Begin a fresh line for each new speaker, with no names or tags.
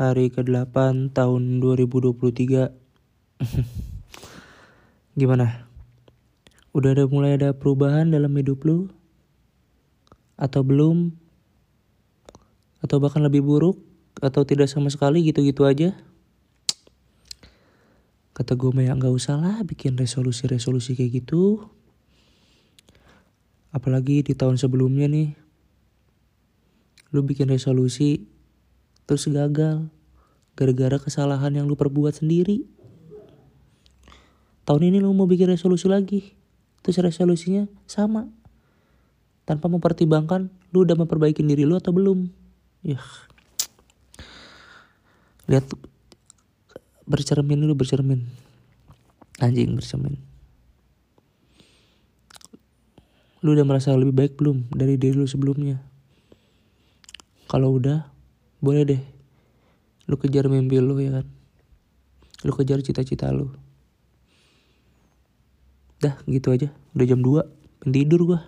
hari ke-8 tahun 2023. Gimana? Udah ada mulai ada perubahan dalam hidup lu? Atau belum? Atau bahkan lebih buruk? Atau tidak sama sekali gitu-gitu aja? Kata gue ya nggak usah lah bikin resolusi-resolusi kayak gitu. Apalagi di tahun sebelumnya nih. Lu bikin resolusi terus gagal gara-gara kesalahan yang lu perbuat sendiri. Tahun ini lu mau bikin resolusi lagi. Terus resolusinya sama. Tanpa mempertimbangkan lu udah memperbaiki diri lu atau belum. Ya. Lihat bercermin dulu bercermin. Anjing bercermin. Lu udah merasa lebih baik belum dari diri lu sebelumnya? Kalau udah, boleh deh. Lu kejar mimpi lu ya kan? Lu kejar cita-cita lu. Dah gitu aja. Udah jam 2 pengen tidur gua